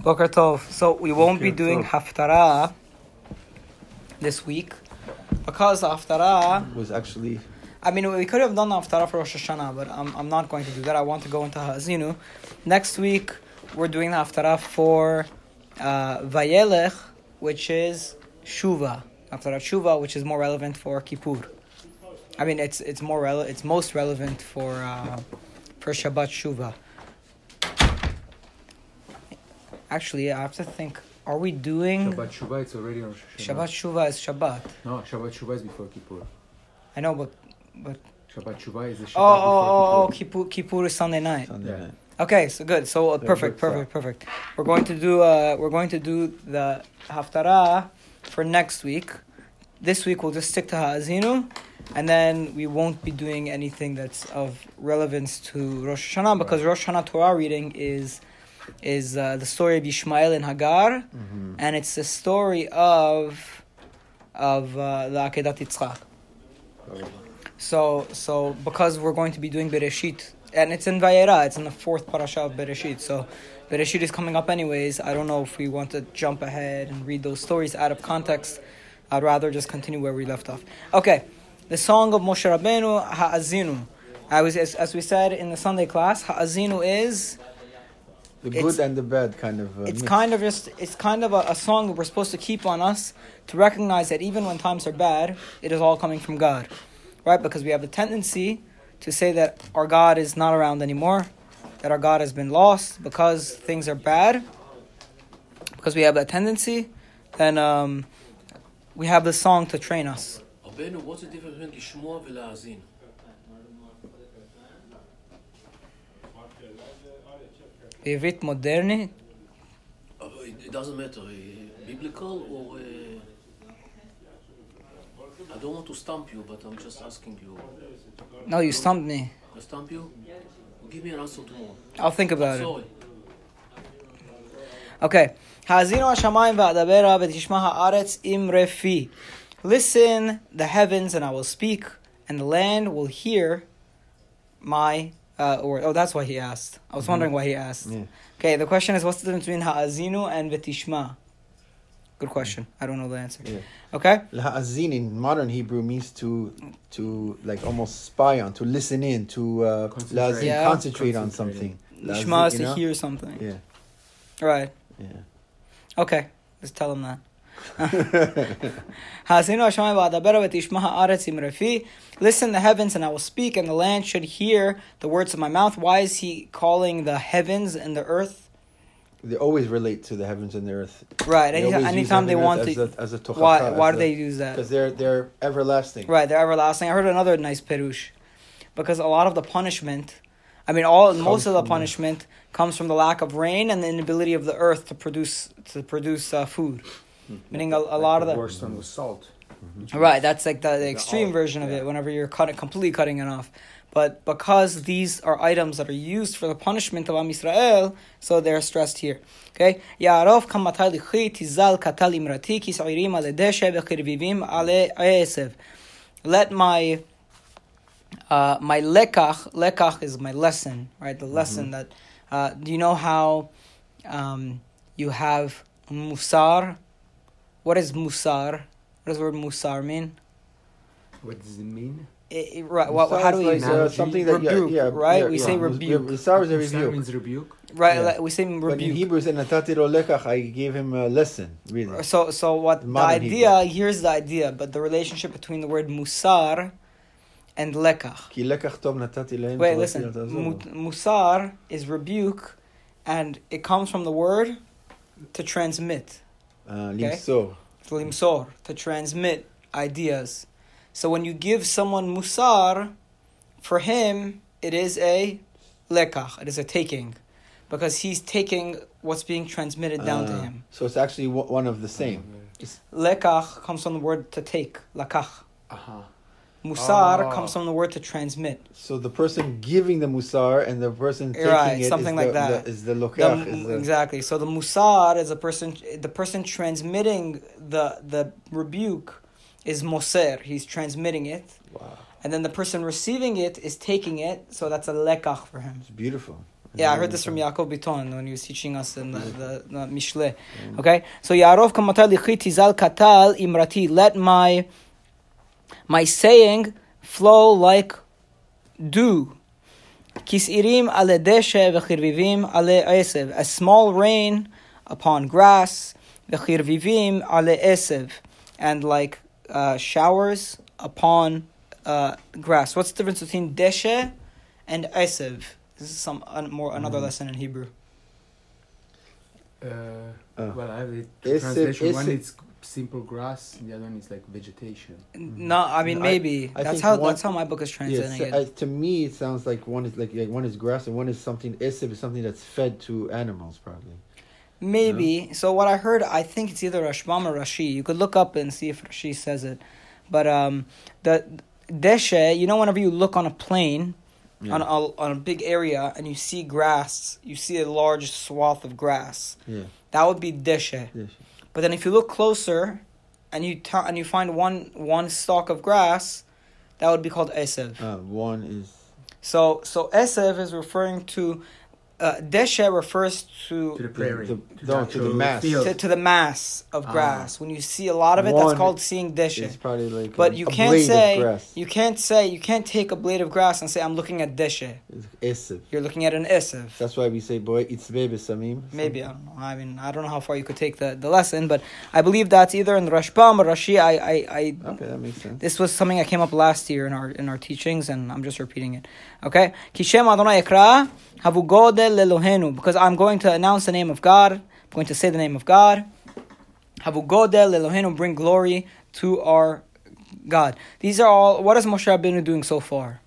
Boker Tov. So we won't be doing. Haftarah this week because Haftarah. was actually I mean, we could have done Haftarah for Rosh Hashanah, but I'm, I'm not going to do that. I want to go into Hazinu. Next week, we're doing Haftarah for uh, Vayelech, which is Shuva. Haftarah Shuva, which is more relevant for Kippur. I mean, it's it's more rele- it's most relevant for uh, for Shabbat Shuva. Actually, I have to think. Are we doing Shabbat Shuvah, it's already on Rosh Hashanah. Shabbat Shuva is Shabbat? No, Shabbat Shuvah is before Kippur. I know, but but Shabbat Shuvah is the Shabbat oh oh oh oh Kippur Kippur is Sunday night. Sunday Yeah. night. Okay, so good. So uh, perfect, perfect, perfect. We're going to do uh we're going to do the haftarah for next week. This week we'll just stick to Ha'azinu, and then we won't be doing anything that's of relevance to Rosh Hashanah because Rosh Hashanah Torah reading is is uh, the story of Ishmael and Hagar, Mhm. and it's the story of of uh, the Akedat Yitzchak. So, so because we're going to be doing Bereshit, and it's in Vayera, it's in the fourth parasha of Bereshit. So, Bereshit is coming up anyways. I don't know if we want to jump ahead and read those stories out of context. I'd rather just continue where we left off. Okay, the song of Moshe Rabbeinu, Ha'azinu. I was, as, as we said in the Sunday class, Ha'azinu is The It's- good and the bad kind of. Uh, it's mix. kind of just it's kind of a, a song that we're supposed to keep on us to recognize that even when times are bad, it is all coming from God, right? Because we have the tendency to say that our God is not around anymore, that our God has been lost because things are bad. Because we have that tendency, then um, we have this song to train us. בעברית מודרנית, Uh, It it doesn't matter, uh, biblical or... uh, I don't want to stump you, but I'm just asking you. no, you stumped me. I stump you? Give me an answer tomorrow. I'll think about it. Sorry. Okay. האזינו השמיים ואדברה ותשמע הארץ אמרי פי. Listen the heavens and I will speak, and the land will hear my. uh, or oh, that's why he asked. I was wondering why he asked. Yeah. Okay, the question is what's the difference between haazinu and vitishma? Good question. I don't know the answer. Yeah. Okay. Lahazin in modern Hebrew means to to like almost spy on, to listen in, to uh, Concentrate. lazin, Yeah. concentrate on something. Lazin, is to know? hear something. Yeah, Right. yeah. Okay. Let's tell him that. Listen, the heavens, and I will speak, and the land should hear the words of my mouth. Why is he calling the heavens and the earth? They always relate to the heavens and the earth. Right. They anytime, anytime they want to. As a, as a why, why do they use that? Because they're, they're everlasting. Right, they're everlasting. I heard another nice perush. Because a lot of the punishment. I mean, all most of the punishment comes from the lack of rain and the inability of the earth to produce to produce uh, food. Meaning a, a lot of the the worst one was salt. right. That's like the, the extreme olive, version of yeah. it. Whenever you're cutting completely cutting it off, but because these are items that are used for the punishment of Am Yisrael, so they're stressed here. Okay, Ya'arov kamatai lichi tizal katal imrati ki sa'irim ale deshe v'chirvivim ale esev. Let my uh, my lekach lekach is my lesson, right? The lesson that uh, do you know how um, you have musar? What is musar? What does the word musar mean? What does it mean? It, it- right. What, how do we? Sounds like, uh, something that yeah, Rebuke, yeah, right? yeah, We yeah. say rebuke. yeah, Musar is a Musar rebuke. means rebuke. Right. Yeah. like, we say rebuke. But in rebuke. Hebrew, it's natati lo lekach. I gave him a lesson. Really. So, so what the Modern idea? Here's the idea, but the relationship between the word musar and lekach. Ki lekach tov natati lehem Wait, listen. al tazor. Mu- musar is rebuke, and it comes from the word to transmit. Uh, Okay. limsor. Limsor, to transmit ideas. So when you give someone musar, for him it is a lekach. It is a taking, because he's taking what's being transmitted down to Uh, him. So it's actually one one of the same. Lekach comes from the word to take, lakach. Uh-huh. Musar Oh. comes from the word to transmit. So the person giving the musar and the person taking Right, it is something the, like that. The, is the The- is the, exactly. So the musar is a person. The person transmitting the the rebuke is moser. He's transmitting it, Wow, and then the person receiving it is taking it. So that's a lekach for him. it's beautiful. Yeah, I heard this from Yaakov Biton when he was teaching us in the, the, the Mishle. Okay, so lichit tizal katal imrati. Let my my saying flow like dew. Kisirim ale deshe v'chirvivim ale esev. A small rain upon grass, v'chirvivim ale esev, and like uh, showers upon uh, grass. What's the difference between deshe and esev? This is some un, more another Mhm. lesson in Hebrew. Uh, Uh, well, I have the is it- translation. one it- is simple grass, and the other one is like vegetation. No, I mean No, I- maybe I that's how one- that's how my book is translating Yes, it. uh, to me it sounds like one is like, like one is grass and one is something. Esib is something that's fed to animals, probably. Maybe. So what I heard, I think it's either Rashbam or Rashi. You could look up and see if Rashi says it. But um, the deshe, you know, whenever you look on a plane, Yeah. on a, on a big area, and you see grass, you see a large swath of grass. yeah. That would be deshe. Yes. But then if you look closer, and you ta- and you find one one stalk of grass, that would be called esev. Uh, one is So so esev is referring to. Uh, deshe refers To the prairie. the- to, no, to the mass. field. to, to the mass of Ah. grass. When you see a lot of it, that's called seeing deshe. it's probably like But a, you can't blade say you can't say you can't take a blade of grass and say I'm looking at deshe. It's Esib. You're looking at an esev. That's why we say boy it's baby samim. Maybe I don't know. I mean I don't know how far you could take the, the lesson, but I believe that's either in the Rashbam or Rashi. I I, I Okay, that makes sense. this was something that came up last year in our in our teachings, and I'm just repeating it. Okay, Kishem Adonai Ekra Havu Godel Lelohenu, because I'm going to announce the name of God. I'm going to say the name of God. Havu Godel Lelohenu, bring glory to our God. These are all. What is Moshe Rabbeinu doing so far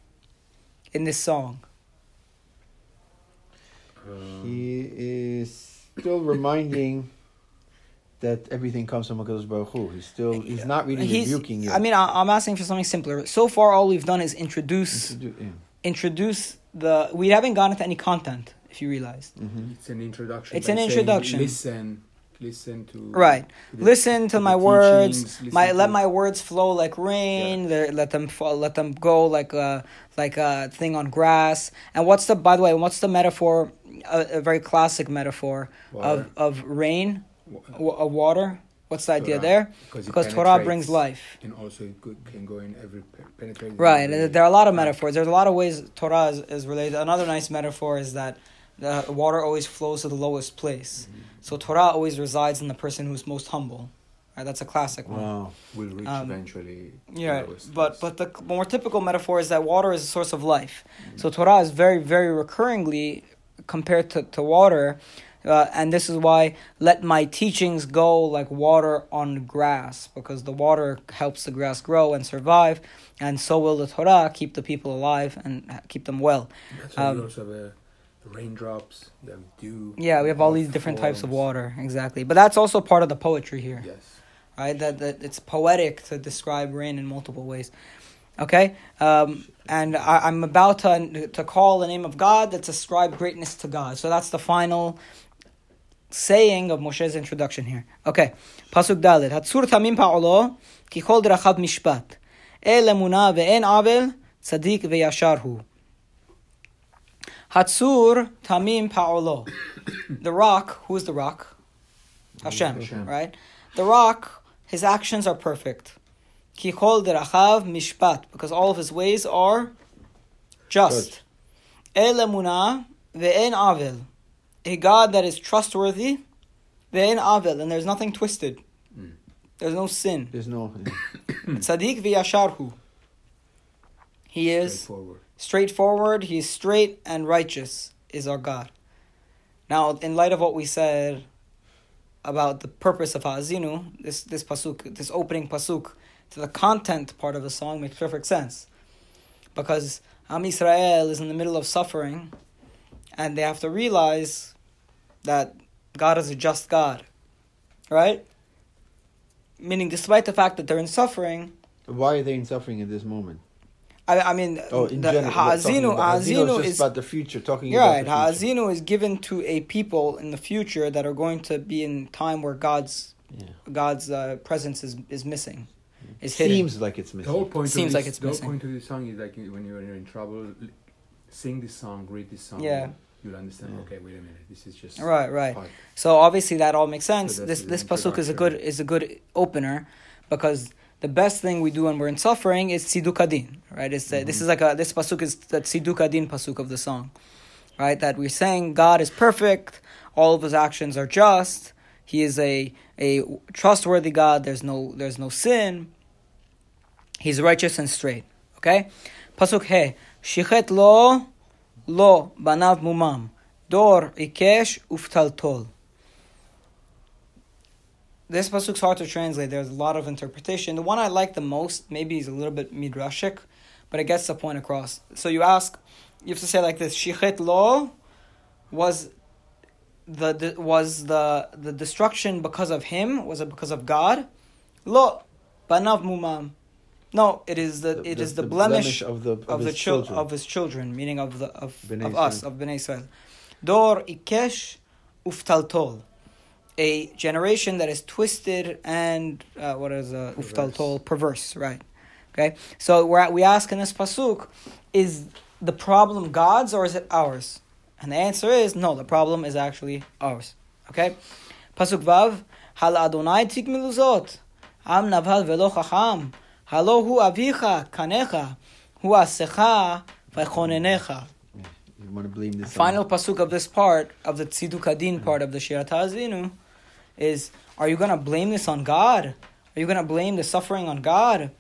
in this song? Um, He is still reminding that everything comes from Hakadosh Baruch Hu. He's still he's not really He's- rebuking you. I mean, I, I'm asking for something simpler. So far, all we've done is introduce yeah. introduce the. We haven't gone into any content. If you realized. Mhm. It's an introduction. It's by an saying, introduction. Listen, listen to Right. to the- listen to the my words my to- let my words flow like rain the- let them fall, let them go like a like a thing on grass and what's the by the way what's the metaphor a, a very classic metaphor Water. of of rain Wa- w- of water what's the idea there because, because Torah brings life and also it could, can go in every pe- penetrate in right every- there are a lot of metaphors there's a lot of ways Torah is, is related another nice metaphor is that the water always flows to the lowest place Mm-hmm. so Torah always resides in the person who's most humble right that's a classic one Wow. will reach Um, eventually. the Yeah, lowest but place. but the more typical metaphor is that water is a source of life. So Torah is very very recurringly compared to to water, uh, and this is why let my teachings go like water on grass because the water helps the grass grow and survive, and so will the Torah keep the people alive and keep them well. That's um, we also have raindrops. You have dew. Yeah, we have all these different types of water exactly, but that's also part of the poetry here. Yes. right? That that it's poetic to describe rain in multiple ways. Okay, um, and I, I'm about to to call the name of God that's ascribed greatness to God. So that's the final saying of Moshe's introduction here. Okay, pasuk dalet. Hatzur tamim pa'olo ki kol drachav mishpat. El emuna ve'en avel tzadik ve'yashar hu. Hatzur tamim pa'olo. The rock, who is the rock? Hashem, Hashem. right? The rock, his actions are perfect. Ki kol derachav mishpat, because all of his ways are just. El emunah ve'en avil. A God that is trustworthy, ve'en avil, and there's nothing twisted. Mm. There's no sin. There's no. Tzaddik v'yasharhu. He is. Straightforward, he is straight and righteous, is our God. Now, in light of what we said about the purpose of Ha'azinu, this, this pasuk, this opening pasuk, to the content part of the song makes perfect sense. Because Am Israel is in the middle of suffering, and they have to realize that God is a just God. Right? Meaning, despite the fact that they're in suffering, Why are they in suffering at this moment? I, I mean, Oh, in the general. we're Ha'azinu, about- Ha'azinu just is about the future. Talking You're about right. the future. Ha'azinu is given to a people in the future that are going to be in time where God's Yeah. God's uh, presence is, is missing, is hidden. Seems like it's The missing. whole point Seems of like it's the whole missing. point of this song is like when you're in trouble, sing this song, read this song. Yeah. you'll understand. Yeah. Okay, wait a minute. This is just Right, right. part. So obviously that all makes sense. So this that's this the pasuk is a good is a good opener because the best thing we do when we're in suffering is tziduk adin, right? It's uh, this is like a this pasuk is the tziduk adin pasuk of the song, right? That we're saying God is perfect, all of His actions are just. He is a a trustworthy God. There's no there's no sin. He's righteous and straight. Okay, pasuk he shichet lo lo banav mumam dor ikesh uftaltol. This pasuk's hard to translate. There's a lot of interpretation. The one I like the most, maybe, is a little bit midrashic, but it gets the point across. So you ask, you have to say like this: Shichet lo was the, the was the the destruction because of him? Was it because of God? Lo banav mumam. No, it is the, it is the, blemish, of the of, of, the his chil- children. of his children, meaning of the of, of us, of Bnei Israel. Dor ikesh uftaltol, a generation that is twisted and uh, what is uh, Perverse. uftaltol perverse, right? Okay, so we're at, we ask in this pasuk, is the problem God's or is it ours? And the answer is no. The problem is actually ours. Okay, pasuk vav hal Adonai tik miluzot am naval velo chacham halo hu avicha kanecha hu asecha v'chonenecha. you want to blame this Final pasuk of this part of the tziduk adin part of the Shirat Hazinu is: Are you gonna blame this on God? Are you gonna blame the suffering on God?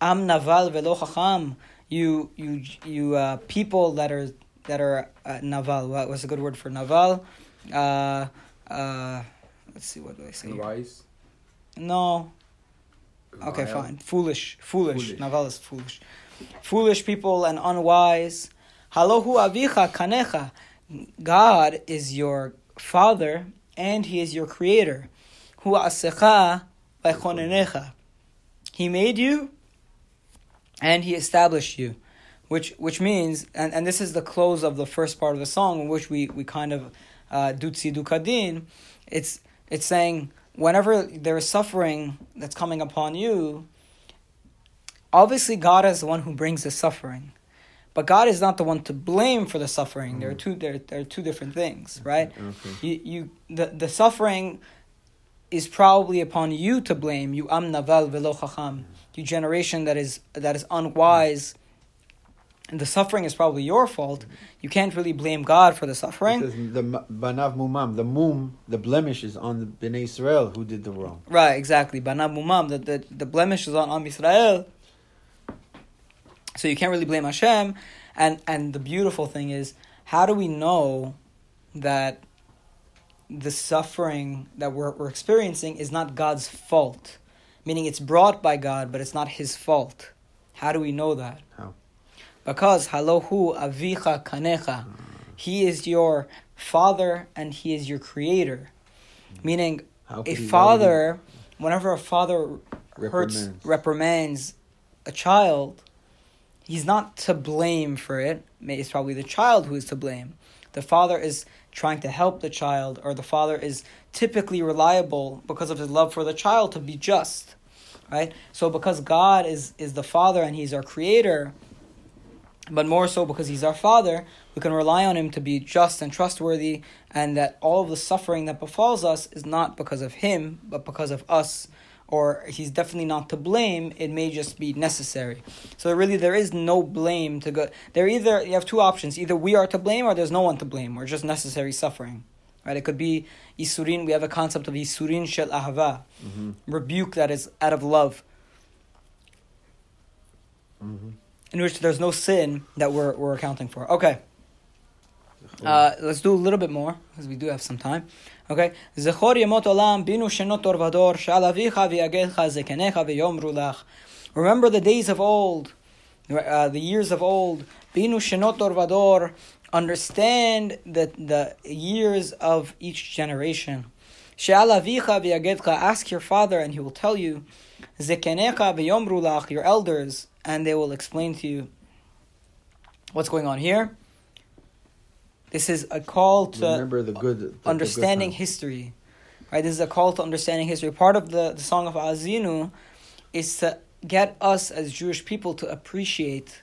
Am naval velo chacham. You you you uh, people that are that are uh, naval. What was a good word for naval? Uh, uh, let's see. What do I say? Wise. No. Okay, fine. Foolish. Foolish. Foolish. Naval is foolish. Foolish people and unwise. Halohu avicha kanecha. God is your father and he is your creator. He made you and he established you. Which which means and, and this is the close of the first part of the song in which we, we kind of uh, do tzidukadin. It's it's saying whenever there is suffering that's coming upon you, obviously God is the one who brings the suffering. But God is not the one to blame for the suffering. There are mm. two there, there are two different things, right? Mm, okay You you the, the suffering is probably upon you to blame. You am naval velo chacham. You generation that is that is unwise. And the suffering is probably your fault. Mm. You can't really blame God for the suffering. The banav mumam the mum the blemish is on the Bnei Israel who did the wrong Right, exactly. Banab mumam, the, the, the blemish is on Am Yisrael. So you can't really blame Hashem. And and the beautiful thing is, how do we know that the suffering that we're, we're experiencing is not God's fault? Meaning it's brought by God, but it's not his fault. How do we know that? How? Because halohu avicha kanecha. He is your father and he is your creator. Meaning a father, whenever a father hurts, Reprimands. reprimands a child, he's not to blame for it. It's probably the child who is to blame. The father is trying to help the child, or the father is typically reliable because of his love for the child to be just. Right? So because God is, is the father and he's our creator, but more so because he's our father, we can rely on him to be just and trustworthy, and that all of the suffering that befalls us is not because of him, but because of us, or he's definitely not to blame. It may just be necessary. So really, there is no blame to go. There either you have two options: either we are to blame, or there's no one to blame, or just necessary suffering. Right? It could be isurin. We have a concept of isurin shel ahava, Mhm. rebuke that is out of love. Mhm. in which there's no sin that we're, we're accounting for. Okay, uh, let's do a little bit more because we do have some time. Okay. Zechor yemot olam binu shenot torvador shalavicha zekenecha. Remember the days of old, uh, the years of old. Binu shenot torvador. Understand the the years of each generation. Shalavicha v'yagecha. Ask your father and he will tell you. Zekenecha viyomrulach. Your elders and they will explain to you what's going on here. This is a call to remember the good the- the good understanding history. Right? This is a call to understanding history. Part of the, the song of Azinu is to get us as Jewish people to appreciate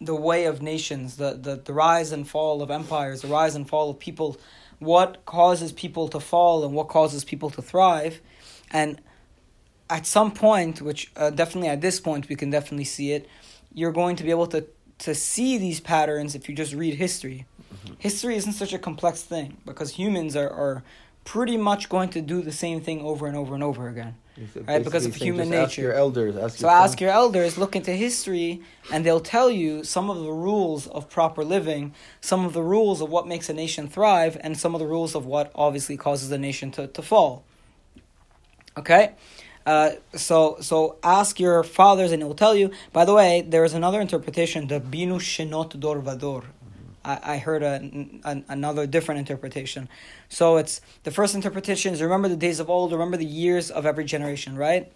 the way of nations, the, the, the rise and fall of empires, the rise and fall of people, what causes people to fall and what causes people to thrive. And at some point, which uh, definitely at this point we can definitely see it, you're going to be able to, to see these patterns if you just read history. Mm-hmm. History isn't such a complex thing because humans are, are pretty much going to do the same thing over and over and over again. Right, because of human just Ask nature. your elders. Ask So your ask your elders, look into history, and they'll tell you some of the rules of proper living, some of the rules of what makes a nation thrive, and some of the rules of what obviously causes a nation to, to fall. Okay? Uh, so so ask your fathers and it will tell you. By the way, there is another interpretation, the binu shenot dor vador. I, heard a, an, another different interpretation. So it's the first interpretation is remember the days of old, remember the years of every generation, right?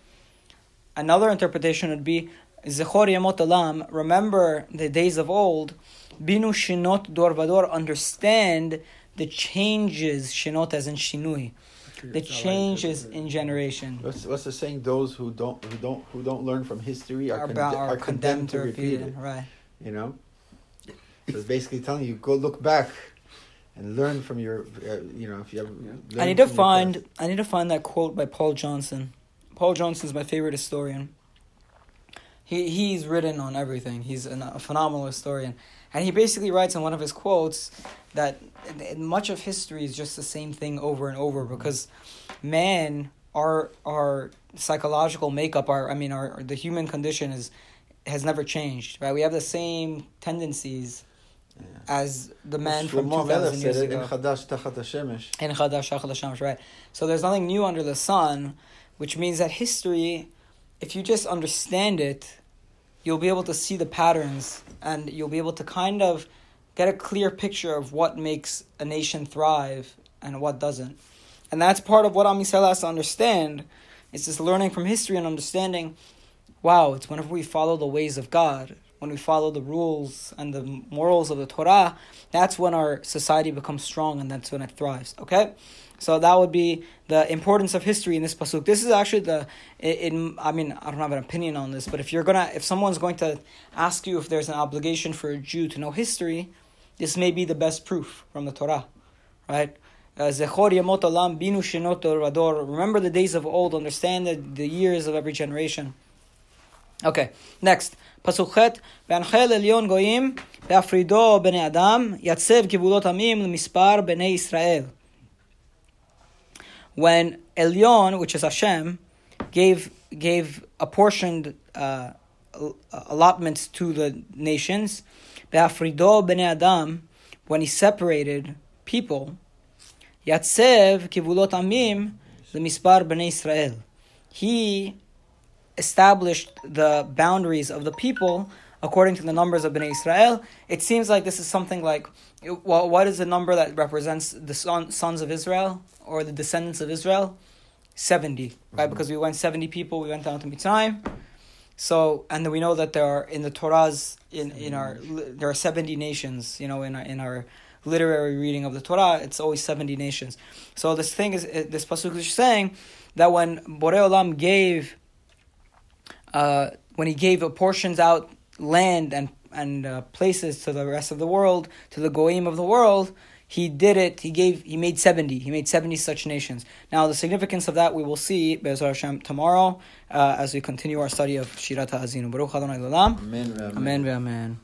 Another interpretation would be Zechor Yamot Olam, remember the days of old, Binu Shinot Dor Vador, understand the changes, Shinot as in Shinui, the changes in generation What's, what's the saying? Those who don't who don't who don't learn from history are, are, conde- are are condemned to repeat it. it. Right. You know, so it's basically telling you go look back and learn from your. Uh, you know, if you ever. I need to find. I need to find that quote by Paul Johnson. Paul Johnson is my favorite historian. He he's written on everything. He's a phenomenal historian, and he basically writes in one of his quotes that much of history is just the same thing over and over because man our our psychological makeup our I mean our the human condition is has never changed right we have the same tendencies Yeah. as the man from Shlomo two Melech thousand years said it, ago "En chadash tachat hashemesh." in Chadash Shachal Hashemesh, right? So there's nothing new under the sun, which means that history, if you just understand it, you'll be able to see the patterns and you'll be able to kind of get a clear picture of what makes a nation thrive and what doesn't. And that's part of what Am Yisrael has to understand. It's just learning from history and understanding, wow, it's whenever we follow the ways of God, when we follow the rules and the morals of the Torah, that's when our society becomes strong and that's when it thrives. Okay? So that would be the importance of history in this pasuk. This is actually the in I mean I don't have an opinion on this, but if you're gonna if someone's going to ask you if there's an obligation for a Jew to know history, this may be the best proof from the Torah, right? Uh. Remember the days of old. Understand the, the years of every generation. Okay, next. פסוק ח' והנחל עליון גויים בהפרידו בני אדם יצב גבולות עמים למספר בני ישראל. When Elyon, which is Hashem, gave gave apportioned uh, allotments to the nations, בהפרידו בני אדם, when he separated people, יצב גבולות עמים למספר בני ישראל. He established the boundaries of the people according to the numbers of Bnei Israel. It seems like this is something like, well, what is the number that represents the son, sons of Israel or the descendants of Israel? 70, right? Mm-hmm. Because we went 70 people, we went down to Mitzrayim. So, and we know that there are, in the Torahs, in, in our, there are 70 nations, you know, in our, in our literary reading of the Torah, it's always 70 nations. So this thing is, this pasuk is saying that when Borei Olam gave uh, when he gave portions out land and and uh, places to the rest of the world, to the goyim of the world, he did it. He gave. He made seventy. He made seventy such nations. Now, the significance of that we will see Be'ezar Hashem tomorrow uh, as we continue our study of Shirat Ha'azinu. Baruch Adonai. Amen. Amen. Amen.